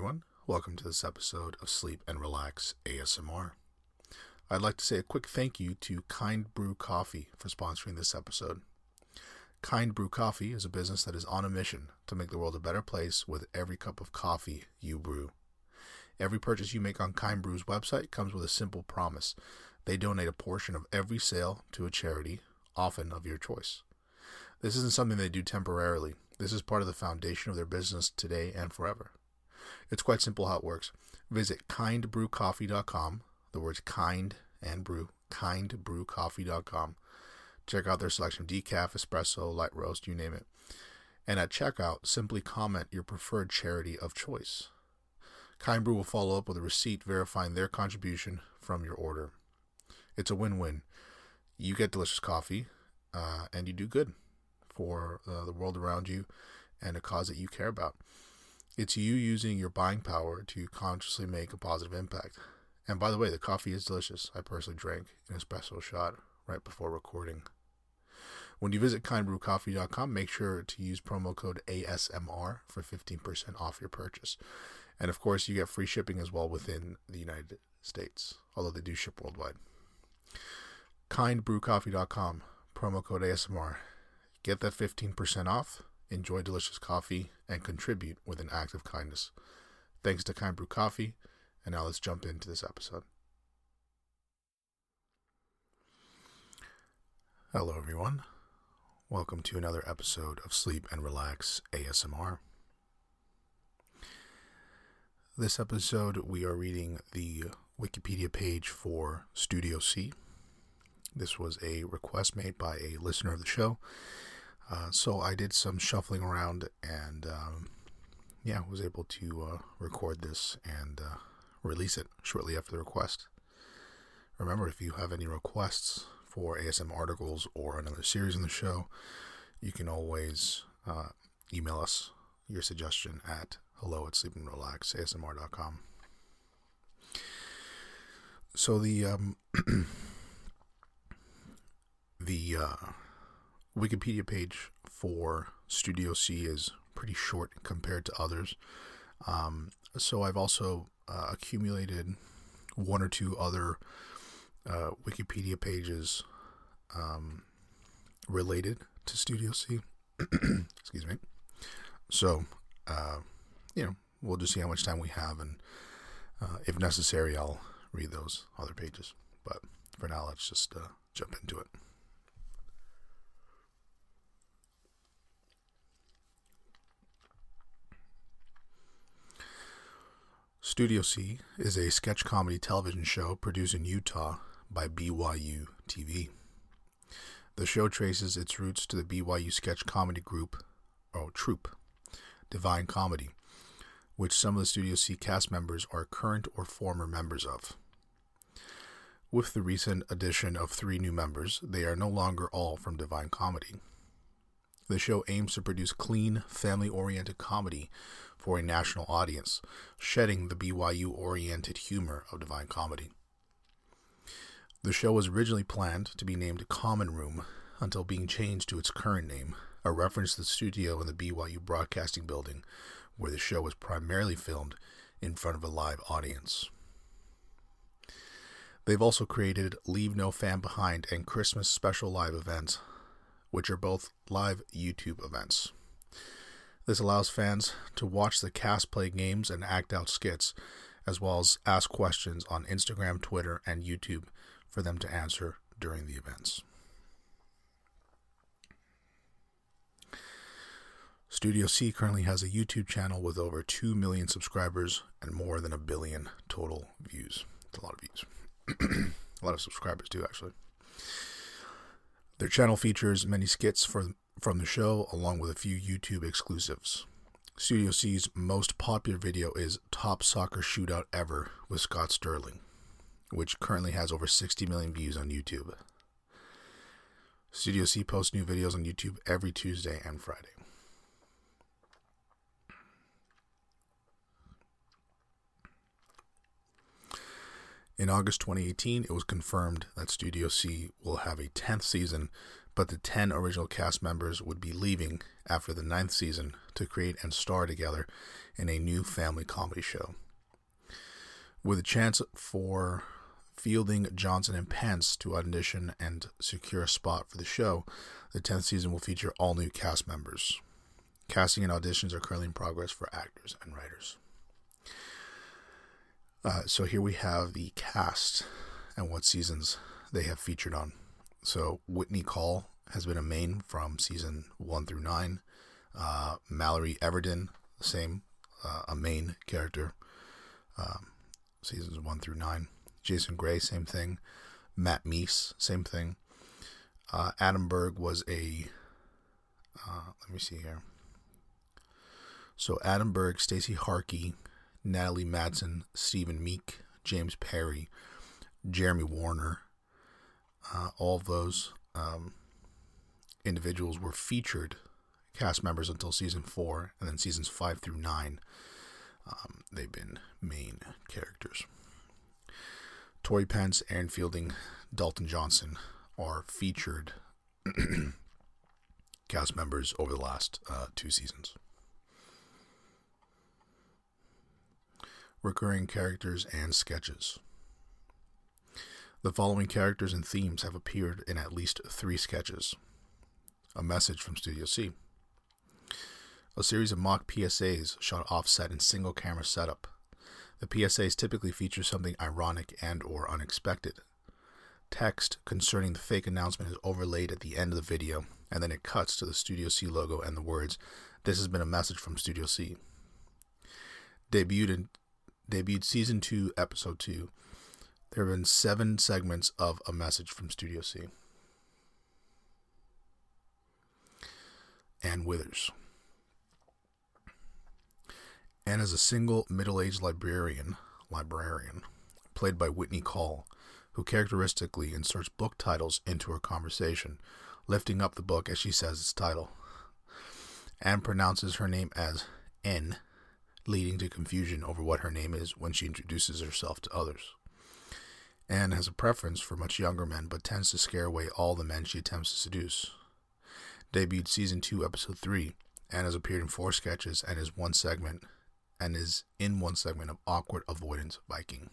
everyone. Welcome to this episode of Sleep and Relax ASMR. I'd like to say a quick thank you to Kind Brew Coffee for sponsoring this episode. Kind Brew Coffee is a business that is on a mission to make the world a better place with every cup of coffee you brew. Every purchase you make on Kind Brew's website comes with a simple promise. They donate a portion of every sale to a charity, often of your choice. This isn't something they do temporarily. This is part of the foundation of their business today and forever. It's quite simple how it works. Visit kindbrewcoffee.com, the words kind and brew, kindbrewcoffee.com. Check out their selection decaf, espresso, light roast, you name it. And at checkout, simply comment your preferred charity of choice. Kind Brew will follow up with a receipt verifying their contribution from your order. It's a win win. You get delicious coffee, uh, and you do good for uh, the world around you and a cause that you care about. It's you using your buying power to consciously make a positive impact. And by the way, the coffee is delicious. I personally drank an espresso shot right before recording. When you visit kindbrewcoffee.com, make sure to use promo code ASMR for 15% off your purchase. And of course, you get free shipping as well within the United States, although they do ship worldwide. Kindbrewcoffee.com, promo code ASMR. Get that 15% off, enjoy delicious coffee, and contribute with an act of kindness. Thanks to Kind Brew Coffee, and now let's jump into this episode. Hello, everyone. Welcome to another episode of Sleep and Relax ASMR. This episode, we are reading the Wikipedia page for Studio C. This was a request made by a listener of the show. Uh, so I did some shuffling around and, um, yeah, was able to uh, record this and uh, release it shortly after the request. Remember, if you have any requests for ASM articles or another series in the show, you can always uh, email us your suggestion at hello at sleepandrelaxasmr.com. So the um, the uh, Wikipedia page for Studio C is pretty short compared to others. Um, so I've also uh, accumulated one or two other uh, Wikipedia pages um, related to Studio C. Excuse me. So, uh, you know, we'll just see how much time we have, and uh, if necessary, I'll read those other pages. But for now, let's just uh, jump into it. Studio C is a sketch comedy television show produced in Utah by BYU TV. The show traces its roots to the BYU sketch comedy group, or oh, troupe, Divine Comedy, which some of the Studio C cast members are current or former members of. With the recent addition of three new members, they are no longer all from Divine Comedy. The show aims to produce clean, family oriented comedy for a national audience, shedding the BYU oriented humor of Divine Comedy. The show was originally planned to be named Common Room until being changed to its current name, a reference to the studio in the BYU Broadcasting Building, where the show was primarily filmed in front of a live audience. They've also created Leave No Fan Behind and Christmas special live events, which are both live YouTube events. This allows fans to watch the cast play games and act out skits, as well as ask questions on Instagram, Twitter, and YouTube for them to answer during the events. Studio C currently has a YouTube channel with over 2 million subscribers and more than a billion total views. It's a lot of views. a lot of subscribers, too, actually. Their channel features many skits for, from the show, along with a few YouTube exclusives. Studio C's most popular video is Top Soccer Shootout Ever with Scott Sterling, which currently has over 60 million views on YouTube. Studio C posts new videos on YouTube every Tuesday and Friday. In August 2018, it was confirmed that Studio C will have a 10th season, but the 10 original cast members would be leaving after the ninth season to create and star together in a new family comedy show. With a chance for Fielding, Johnson, and Pence to audition and secure a spot for the show, the 10th season will feature all new cast members. Casting and auditions are currently in progress for actors and writers. Uh, so here we have the cast and what seasons they have featured on. So Whitney Call has been a main from season one through nine. Uh, Mallory Everton, same, uh, a main character, um, seasons one through nine. Jason Gray, same thing. Matt Meese, same thing. Uh, Adam Berg was a. Uh, let me see here. So Adam Berg, Stacey Harkey, Natalie Madsen, Stephen Meek, James Perry, Jeremy Warner, uh, all of those um, individuals were featured cast members until season four, and then seasons five through nine, um, they've been main characters. Tori Pence, Aaron Fielding, Dalton Johnson are featured cast members over the last uh, two seasons. Recurring characters and sketches. The following characters and themes have appeared in at least three sketches. A message from Studio C. A series of mock PSAs shot offset in single camera setup. The PSAs typically feature something ironic and or unexpected. Text concerning the fake announcement is overlaid at the end of the video, and then it cuts to the Studio C logo and the words, "This has been a message from Studio C." Debuted in debuted season 2, episode 2 there have been seven segments of A Message from Studio C. Ann Withers. Ann is a single middle-aged librarian, librarian, played by Whitney Call, who characteristically inserts book titles into her conversation, lifting up the book as she says its title. Ann pronounces her name as N, leading to confusion over what her name is when she introduces herself to others. Anne has a preference for much younger men, but tends to scare away all the men she attempts to seduce. Debuted season 2, episode 3, Anne has appeared in four sketches and is one segment and is in one segment of Awkward Avoidance Viking.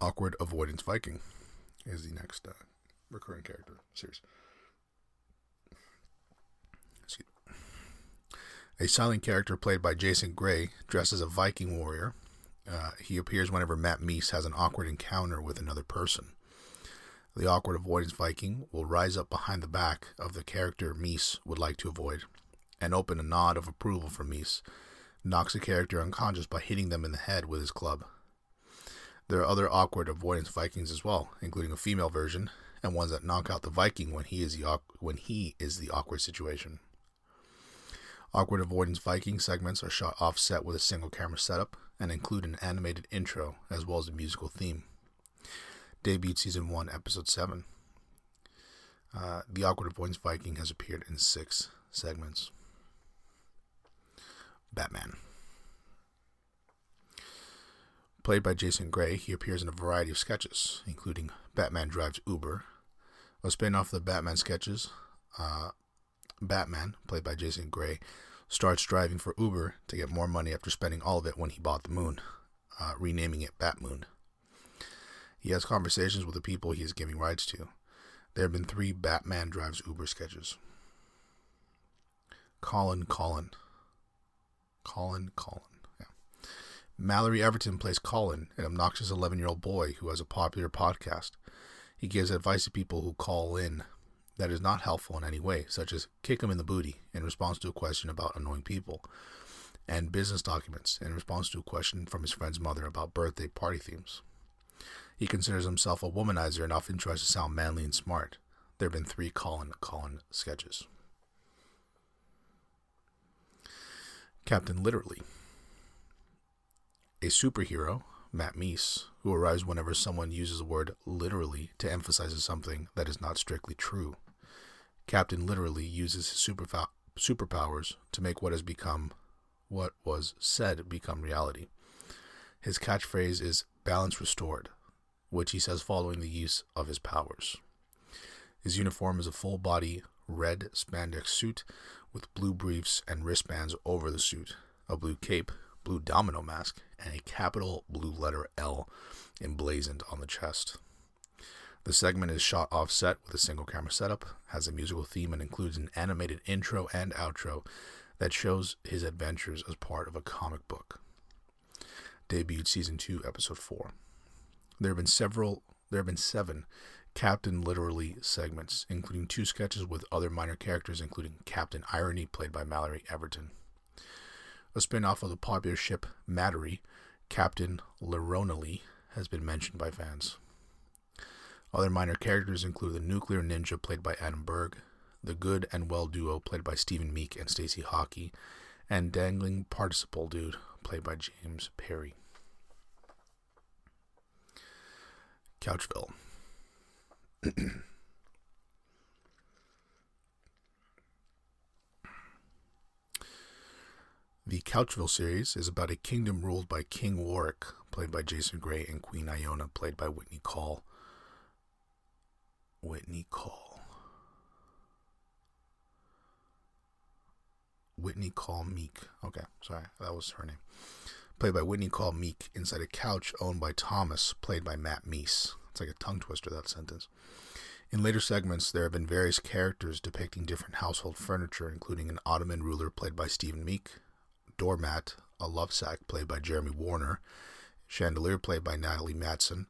Awkward Avoidance Viking is the next uh, recurring character series. A silent character played by Jason Gray, dressed as a Viking warrior. Uh, he appears whenever Matt Meese has an awkward encounter with another person. The awkward avoidance Viking will rise up behind the back of the character Meese would like to avoid and open a nod of approval from Meese, knocks a character unconscious by hitting them in the head with his club. There are other awkward avoidance Vikings as well, including a female version and ones that knock out the Viking when he is the when he is the awkward situation. Awkward Avoidance Viking segments are shot offset with a single camera setup and include an animated intro as well as a musical theme. Debuted season 1, episode 7. Uh, the Awkward Avoidance Viking has appeared in six segments. Batman. Played by Jason Gray, he appears in a variety of sketches, including Batman Drives Uber, a spin off of the Batman sketches, uh, Batman, played by Jason Gray, starts driving for Uber to get more money after spending all of it when he bought the moon, uh, renaming it Batmoon. He has conversations with the people he is giving rides to. There have been three Batman Drives Uber sketches. Colin Colin. Colin Colin. Yeah. Mallory Everton plays Colin, an obnoxious 11 year old boy who has a popular podcast. He gives advice to people who call in that is not helpful in any way, such as kick him in the booty in response to a question about annoying people, and business documents in response to a question from his friend's mother about birthday party themes. He considers himself a womanizer and often tries to sound manly and smart. There have been three Colin Colin sketches. Captain Literally. A superhero, Matt Meese, who arrives whenever someone uses the word literally to emphasize something that is not strictly true. Captain literally uses his superpowers to make what has become, what was said, become reality. His catchphrase is balance restored, which he says following the use of his powers. His uniform is a full body red spandex suit with blue briefs and wristbands over the suit, a blue cape, blue domino mask, and a capital blue letter L emblazoned on the chest. The segment is shot offset with a single camera setup, has a musical theme, and includes an animated intro and outro that shows his adventures as part of a comic book. Debuted season 2, episode 4. There have been several there have been 7 Captain Literally segments, including two sketches with other minor characters, including Captain Irony, played by Mallory Everton. A spin off of the popular ship Mattery, Captain Lironally, has been mentioned by fans. Other minor characters include the Nuclear Ninja, played by Adam Berg, the Good and Well duo, played by Stephen Meek and Stacey Harkey, and Dangling Participle Dude, played by James Perry. Couchville. the Couchville series is about a kingdom ruled by King Warwick, played by Jason Gray, and Queen Iona, played by Whitney Call. Whitney Call. Whitney Call Meek. Okay, sorry, that was her name. Played by Whitney Call Meek inside a couch owned by Thomas, played by Matt Meese. It's like a tongue twister, that sentence. In later segments, there have been various characters depicting different household furniture, including an Ottoman ruler played by Stephen Meek, doormat, a love sack played by Jeremy Warner, chandelier played by Natalie Madsen,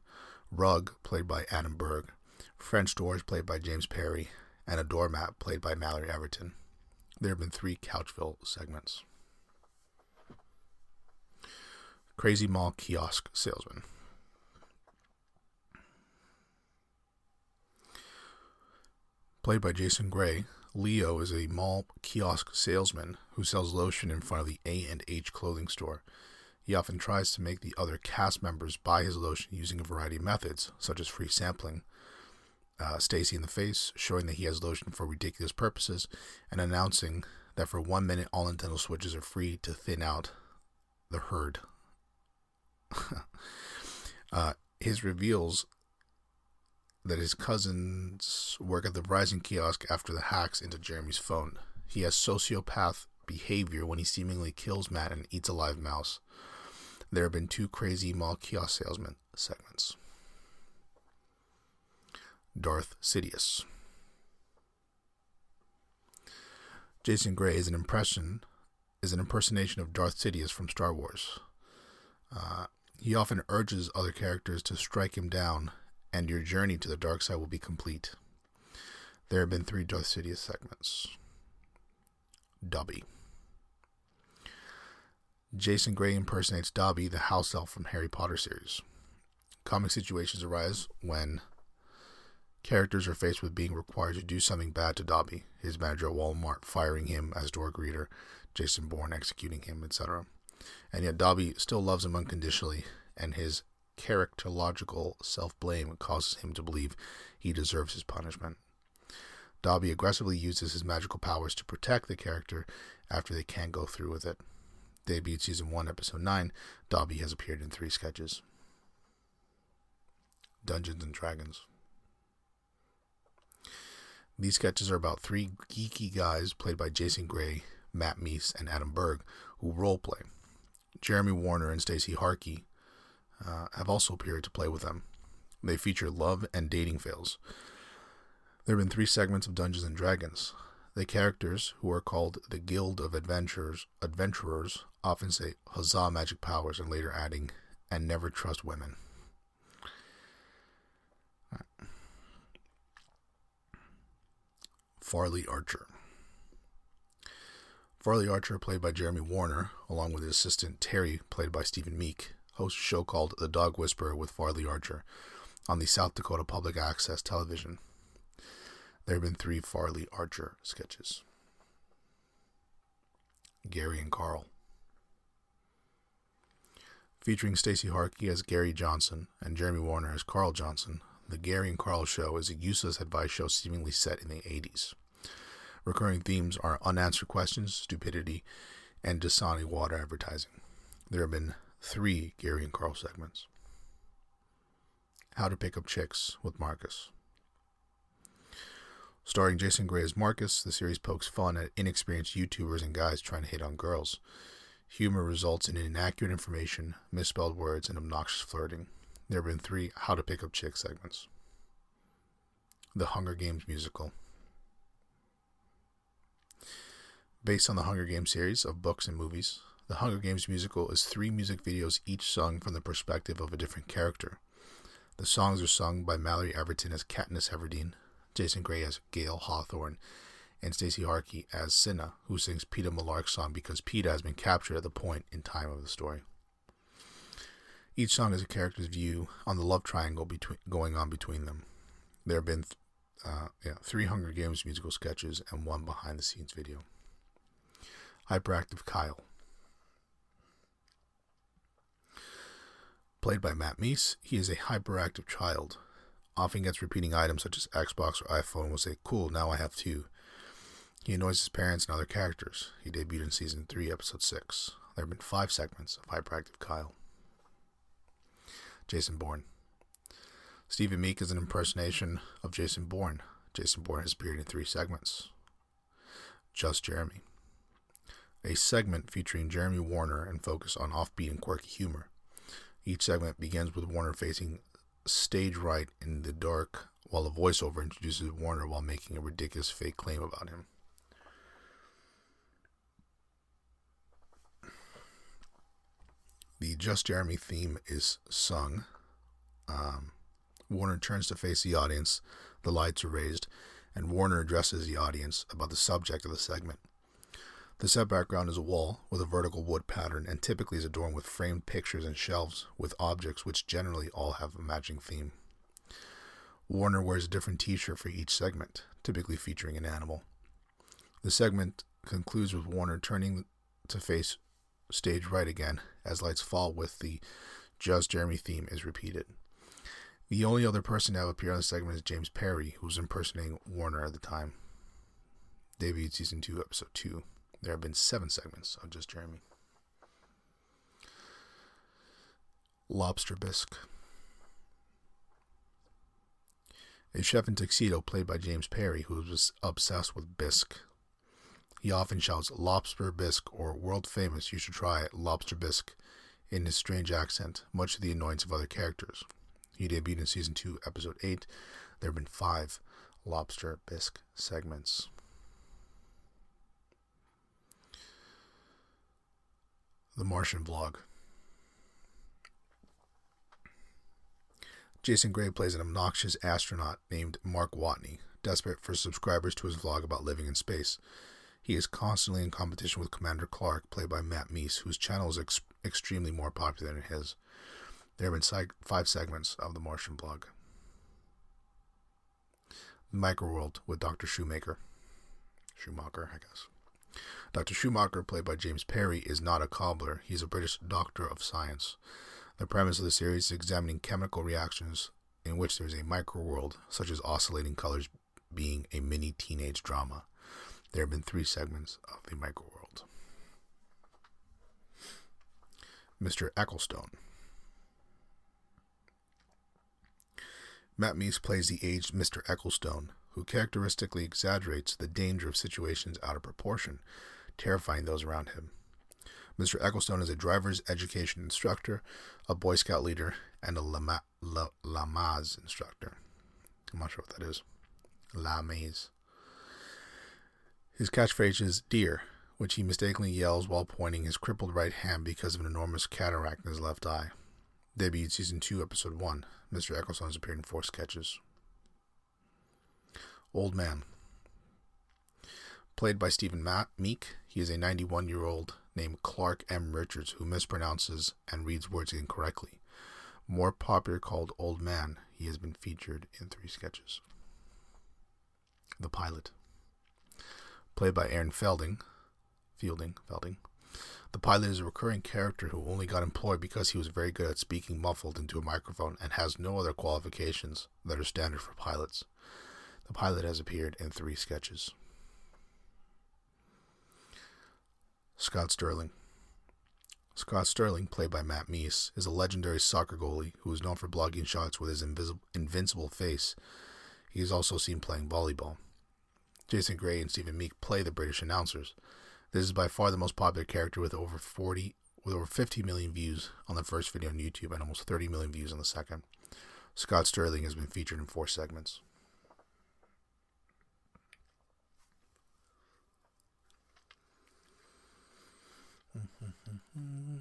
rug played by Adam Berg, French doors played by James Perry, and a doormat played by Mallory Everton. There have been three Couchville segments. Crazy Mall Kiosk Salesman. Played by Jason Gray, Leo is a mall kiosk salesman who sells lotion in front of the A and H clothing store. He often tries to make the other cast members buy his lotion using a variety of methods, such as free sampling, uh, Stacy in the face, showing that he has lotion for ridiculous purposes, and announcing that for one minute all Nintendo Switches are free to thin out the herd. uh, his reveals that his cousins work at the Verizon kiosk after the hacks into Jeremy's phone. He has sociopath behavior when he seemingly kills Matt and eats a live mouse. There have been two crazy mall kiosk salesman segments. Darth Sidious. Jason Gray is an impression is an impersonation of Darth Sidious from Star Wars. Uh, he often urges other characters to strike him down and your journey to the dark side will be complete. There have been three Darth Sidious segments. Dobby. Jason Gray impersonates Dobby, the house elf from Harry Potter series. Comic situations arise when characters are faced with being required to do something bad to Dobby, his manager at Walmart firing him as door greeter, Jason Bourne executing him, etc. And yet Dobby still loves him unconditionally, and his characterological self blame causes him to believe he deserves his punishment. Dobby aggressively uses his magical powers to protect the character after they can't go through with it. Debuted season 1, episode 9, Dobby has appeared in three sketches. Dungeons and Dragons. These sketches are about three geeky guys played by Jason Gray, Matt Meese, and Adam Berg who roleplay. Jeremy Warner and Stacey Harkey uh, have also appeared to play with them. They feature love and dating fails. There have been three segments of Dungeons and Dragons. The characters, who are called the Guild of Adventurers, adventurers often say "Huzzah, magic powers," and later adding, "and never trust women." Farley Archer. Farley Archer, played by Jeremy Warner, along with his assistant Terry, played by Stephen Meek, hosts a show called The Dog Whisperer with Farley Archer on the South Dakota Public Access Television. There have been three Farley Archer sketches. Gary and Carl. Featuring Stacy Harkey as Gary Johnson and Jeremy Warner as Carl Johnson, The Gary and Carl Show is a useless advice show seemingly set in the 80s. Recurring themes are unanswered questions, stupidity, and Dasani water advertising. There have been three Gary and Carl segments. How to Pick Up Chicks with Marcus. Starring Jason Gray as Marcus, the series pokes fun at inexperienced YouTubers and guys trying to hit on girls. Humor results in inaccurate information, misspelled words, and obnoxious flirting. There have been three How to Pick Up Chicks segments. The Hunger Games musical. Based on the Hunger Games series of books and movies, the Hunger Games musical is three music videos each sung from the perspective of a different character. The songs are sung by Mallory Everton as Katniss Everdeen, Jason Gray as Gale Hawthorne, and Stacey Harkey as Cinna, who sings Peeta Mellark's song because Peeta has been captured at the point in time of the story. Each song is a character's view on the love triangle between, going on between them. There have been uh, yeah, three Hunger Games musical sketches and one behind the scenes video. Hyperactive Kyle. Played by Matt Meese, he is a hyperactive child often gets repeating items such as Xbox or iPhone will say, Cool, now I have two. He annoys his parents and other characters. He debuted in season 3, episode 6. There have been five segments of Hyperactive Kyle. Jason Bourne. Stephen Meek is an impersonation of Jason Bourne. Jason Bourne has appeared in three segments. Just Jeremy. A segment featuring Jeremy Warner and focus on offbeat and quirky humor. Each segment begins with Warner facing stage right in the dark while a voiceover introduces Warner while making a ridiculous fake claim about him. The Just Jeremy theme is sung. Um, Warner turns to face the audience, the lights are raised, and Warner addresses the audience about the subject of the segment. The set background is a wall with a vertical wood pattern and typically is adorned with framed pictures and shelves with objects which generally all have a matching theme. Warner wears a different t shirt for each segment, typically featuring an animal. The segment concludes with Warner turning to face stage right again as lights fall with the Just Jeremy theme is repeated. The only other person to have appeared on the segment is James Perry, who was impersonating Warner at the time. Debuted season 2, episode 2. There have been seven segments of just Jeremy. Lobster Bisque. A chef in tuxedo played by James Perry who was obsessed with bisque. He often shouts lobster bisque or world famous you should try lobster bisque in his strange accent, much to the annoyance of other characters. He debuted in season 2, episode 8. There have been five lobster bisque segments. The Martian Vlog. Jason Gray plays an obnoxious astronaut named Mark Watney, desperate for subscribers to his vlog about living in space. He is constantly in competition with Commander Clark, played by Matt Meese, whose channel is ex- extremely more popular than his. There have been five segments of the Martian Vlog. Microworld with Dr. Shoemaker. Schumacher, I guess. Dr. Schumacher, played by James Perry, is not a cobbler. He's a British doctor of science. The premise of the series is examining chemical reactions in which there is a microworld, such as oscillating colors being a mini teenage drama. There have been three segments of the microworld. Mr. Ecclestone. Matt Meese plays the aged Mr. Ecclestone, who characteristically exaggerates the danger of situations out of proportion terrifying those around him. Mr. Ecclestone is a driver's education instructor, a Boy Scout leader, and a Lama, La, Lamaze instructor. I'm not sure what that is. Lamaze. His catchphrase is deer, which he mistakenly yells while pointing his crippled right hand because of an enormous cataract in his left eye. Debuted season 2, episode 1. Mr. Ecclestone has appeared in four sketches. Old Man. Played by Stephen Meek, he is a 91 year old named Clark M. Richards who mispronounces and reads words incorrectly. More popular called Old Man, he has been featured in three sketches. The Pilot. Played by Aaron Felding, Fielding, Felding. The pilot is a recurring character who only got employed because he was very good at speaking muffled into a microphone and has no other qualifications that are standard for pilots. The pilot has appeared in three sketches. Scott Sterling. Scott Sterling, played by Matt Meese, is a legendary soccer goalie who is known for blocking shots with his invincible face. He is also seen playing volleyball. Jason Gray and Stephen Meek play the British announcers. This is by far the most popular character with over 40 with over 50 million views on the first video on YouTube and almost 30 million views on the second. Scott Sterling has been featured in four segments. Mm-hmm.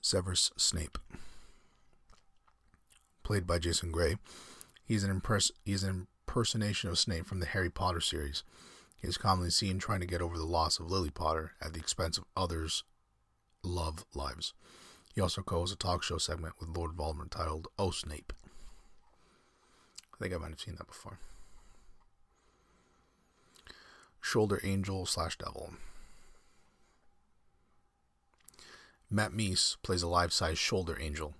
Severus Snape, played by Jason Gray, he's an, he's an impersonation of Snape from the Harry Potter series. He is commonly seen trying to get over the loss of Lily Potter at the expense of others' love lives. He also co-hosts a talk show segment with Lord Voldemort titled "Oh Snape." I think I might have seen that before. Shoulder Angel slash Devil. Matt Meese plays a life-size Shoulder Angel.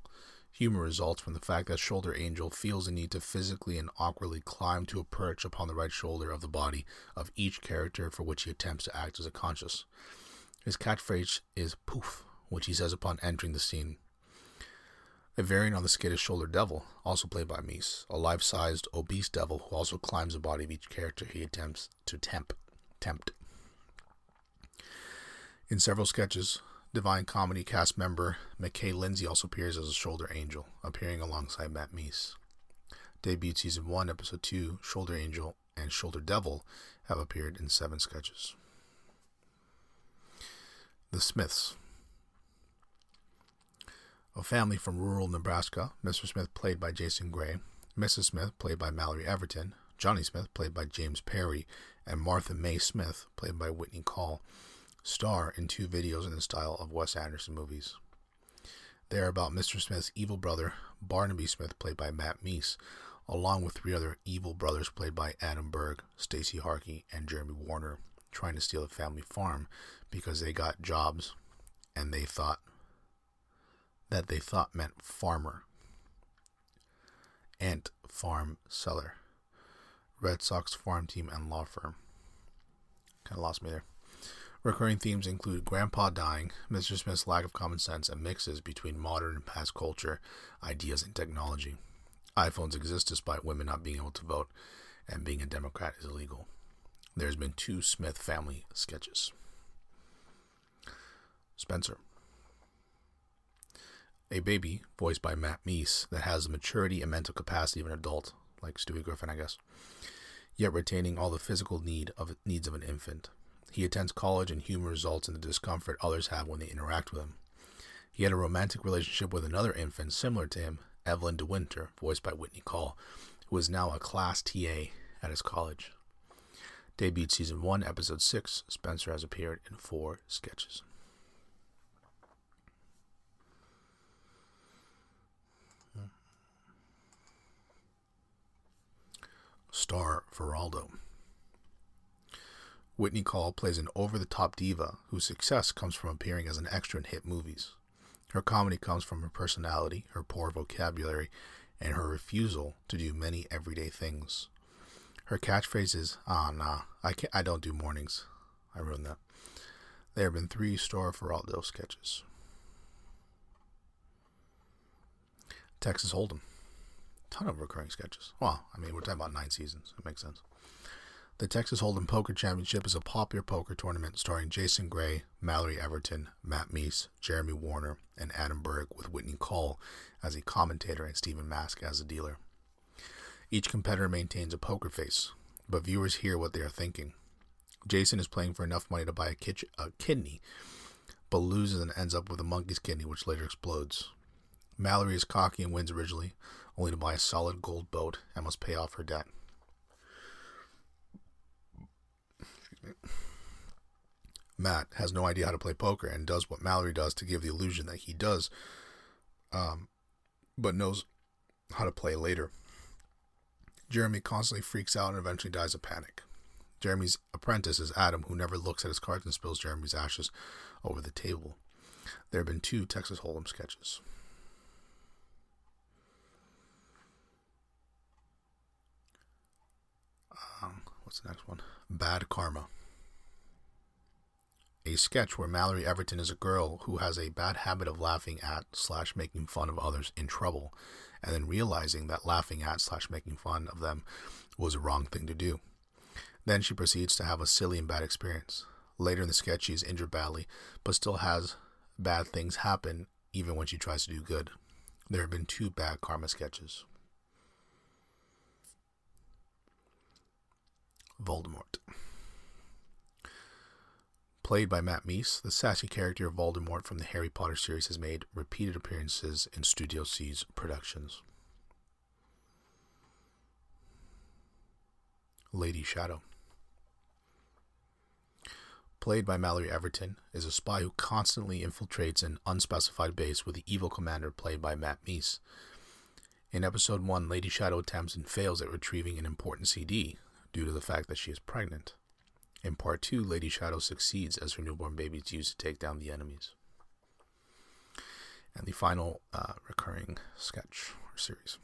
Humor results from the fact that Shoulder Angel feels the need to physically and awkwardly climb to a perch upon the right shoulder of the body of each character for which he attempts to act as a conscious. His catchphrase is poof, which he says upon entering the scene. A variant on the skit is Shoulder Devil, also played by Meese, a life sized, obese devil who also climbs the body of each character he attempts to tempt. Tempt. In several sketches, Divine Comedy cast member McKay Lindsay also appears as a Shoulder Angel, appearing alongside Matt Meese. Debuted season 1, episode 2, Shoulder Angel and Shoulder Devil have appeared in seven sketches. The Smiths. A family from rural Nebraska, Mr. Smith, played by Jason Gray, Mrs. Smith, played by Mallory Everton, Johnny Smith, played by James Perry, and Martha May Smith, played by Whitney Call, star in two videos in the style of Wes Anderson movies. They are about Mr. Smith's evil brother, Barnaby Smith, played by Matt Meese, along with three other evil brothers played by Adam Berg, Stacy Harkey, and Jeremy Warner, trying to steal a family farm because they got jobs and they thought that they thought meant farmer. Ant Farm Seller. Red Sox farm team and law firm. Kind of lost me there. Recurring themes include Grandpa dying, Mr. Smith's lack of common sense, and mixes between modern and past culture, ideas, and technology. iPhones exist despite women not being able to vote, and being a Democrat is illegal. There's been two Smith family sketches. Spencer a baby, voiced by Matt Meese, that has the maturity and mental capacity of an adult, like Stewie Griffin, I guess, yet retaining all the physical need of needs of an infant. He attends college, and humor results in the discomfort others have when they interact with him. He had a romantic relationship with another infant similar to him, Evelyn DeWinter, voiced by Whitney Call, who is now a class TA at his college. Debuted season 1, episode 6, Spencer has appeared in four sketches. Star Feraldo. Whitney Call plays an over the top diva whose success comes from appearing as an extra in hit movies. Her comedy comes from her personality, her poor vocabulary, and her refusal to do many everyday things. Her catchphrase is, ah, nah, I, can't, I don't do mornings. I ruined that. There have been three Star Feraldo sketches. Texas Hold'em ton of recurring sketches. Well, I mean, we're talking about nine seasons. It makes sense. The Texas Hold'em Poker Championship is a popular poker tournament starring Jason Gray, Mallory Everton, Matt Meese, Jeremy Warner, and Adam Berg, with Whitney Call as a commentator and Stephen Mask as a dealer. Each competitor maintains a poker face, but viewers hear what they are thinking. Jason is playing for enough money to buy a, kitchen, a kidney, but loses and ends up with a monkey's kidney, which later explodes. Mallory is cocky and wins originally, only to buy a solid gold boat and must pay off her debt. Matt has no idea how to play poker and does what Mallory does to give the illusion that he does, um, but knows how to play later. Jeremy constantly freaks out and eventually dies of panic. Jeremy's apprentice is Adam, who never looks at his cards and spills Jeremy's ashes over the table. There have been two Texas Hold'em sketches. Um, what's the next one? Bad Karma. a sketch where Mallory Everton is a girl who has a bad habit of laughing at slash making fun of others in trouble, and then realizing that laughing at slash making fun of them was a wrong thing to do. Then she proceeds to have a silly and bad experience. Later in the sketch, she is injured badly, but still has bad things happen even when she tries to do good. There have been two bad karma sketches. Voldemort. Played by Matt Meese, the sassy character of Voldemort from the Harry Potter series has made repeated appearances in Studio C's productions. Lady Shadow. Played by Mallory Everton, is a spy who constantly infiltrates an unspecified base with the evil commander played by Matt Meese. In episode 1, Lady Shadow attempts and fails at retrieving an important CD due to the fact that she is pregnant. In part 2, Lady Shadow succeeds as her newborn baby is used to take down the enemies. And the final uh, recurring sketch or series.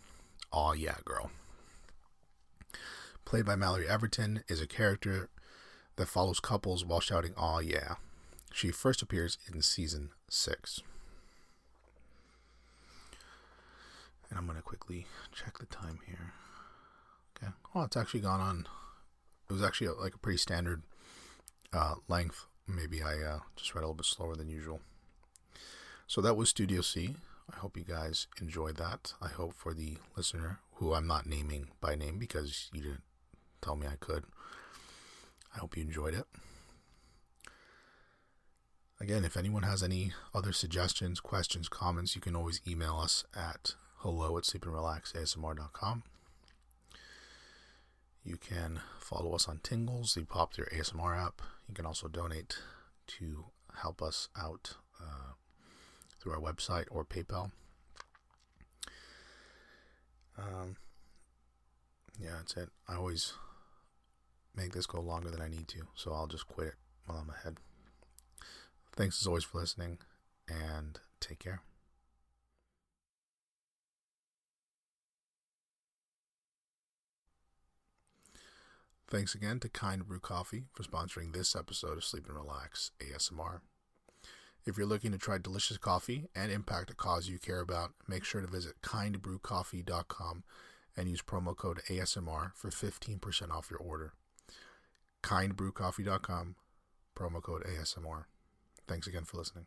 Aw, yeah, girl. Played by Mallory Everton, is a character that follows couples while shouting, Aw, yeah. She first appears in season 6. And I'm going to quickly check the time here. Okay. Oh, it's actually gone on. It was actually a, like a pretty standard uh, length. Maybe I uh, just read a little bit slower than usual. So that was Studio C. I hope you guys enjoyed that. I hope for the listener, who I'm not naming by name because you didn't tell me I could, I hope you enjoyed it. Again, if anyone has any other suggestions, questions, comments, you can always email us at hello at sleepandrelaxasmr.com. You can follow us on Tingles, the Pop popular ASMR app. You can also donate to help us out uh, through our website or PayPal. Um, yeah, that's it. I always make this go longer than I need to, so I'll just quit it while I'm ahead. Thanks as always for listening, and take care. Thanks again to Kind Brew Coffee for sponsoring this episode of Sleep and Relax ASMR. If you're looking to try delicious coffee and impact a cause you care about, make sure to visit kindbrewcoffee.com and use promo code ASMR for 15% off your order. Kindbrewcoffee.com, promo code ASMR. Thanks again for listening.